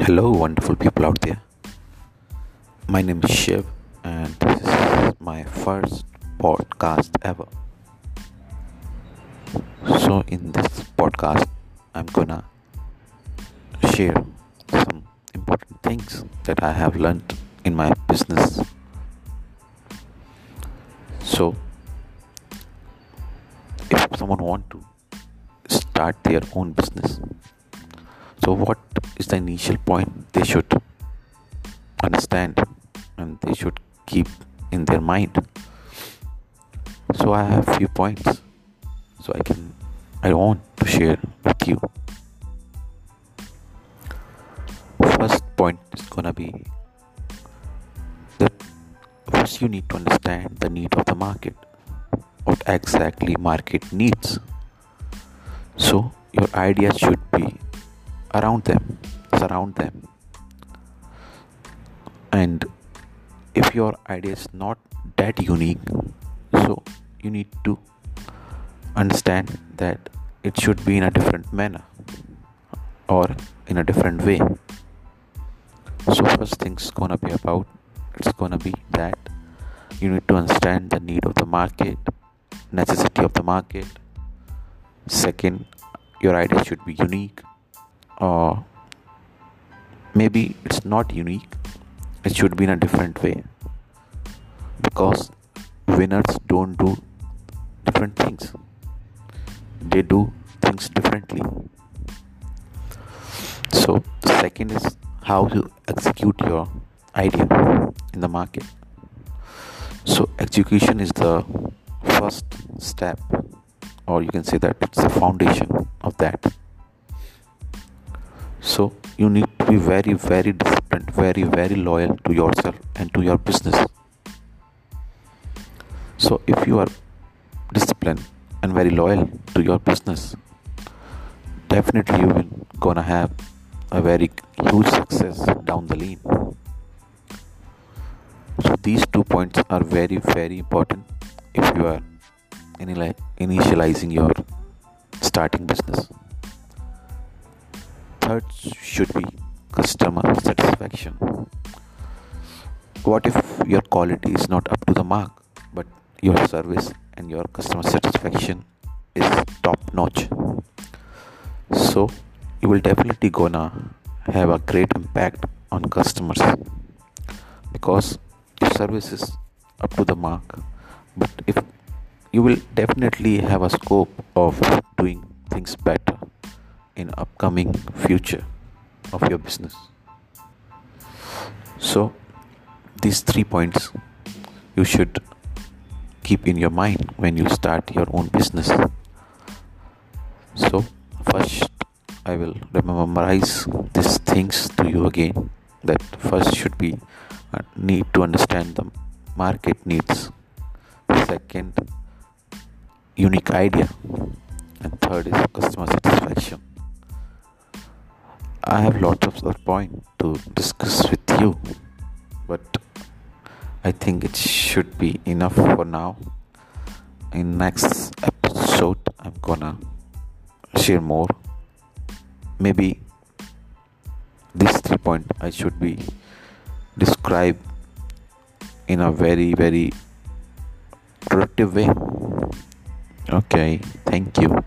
Hello, wonderful people out there. My name is Shiv, and this is my first podcast ever. So, in this podcast, I'm gonna share some important things that I have learned in my business. So, if someone want to start their own business, so what is the initial point they should understand and they should keep in their mind? So i have few points. So i can i want to share with you. First point is gonna be that first you need to understand the need of the market. What exactly market needs. So your idea should be around them surround them. And if your idea is not that unique so you need to understand that it should be in a different manner or in a different way. So first thing's gonna be about it's gonna be that you need to understand the need of the market necessity of the market. Second your idea should be unique or maybe it's not unique it should be in a different way. Because winners don't do different things. They do things differently. So the second is how to execute your idea in the market. So execution is the first step or you can say that it's the foundation of that so you need to be very, very disciplined, very, very loyal to yourself and to your business. So if you are disciplined and very loyal to your business, definitely you will gonna have a very huge success down the lane. So these two points are very, very important if you are initializing your starting business third should be customer satisfaction. What if your quality is not up to the mark but your service and your customer satisfaction is top notch so you will definitely gonna have a great impact on customers. Because your service is up to the mark but if you will definitely have a scope of doing things better in upcoming future of your business. So these three points you should keep in your mind when you start your own business. So first i will memorize these things to you again that first should be uh, need to understand the market needs. Second unique idea. And third is customer satisfaction I have lots of point to discuss with you, but I think it should be enough for now. In next episode, I'm gonna share more. Maybe this three point I should be describe in a very very productive way. Okay, thank you.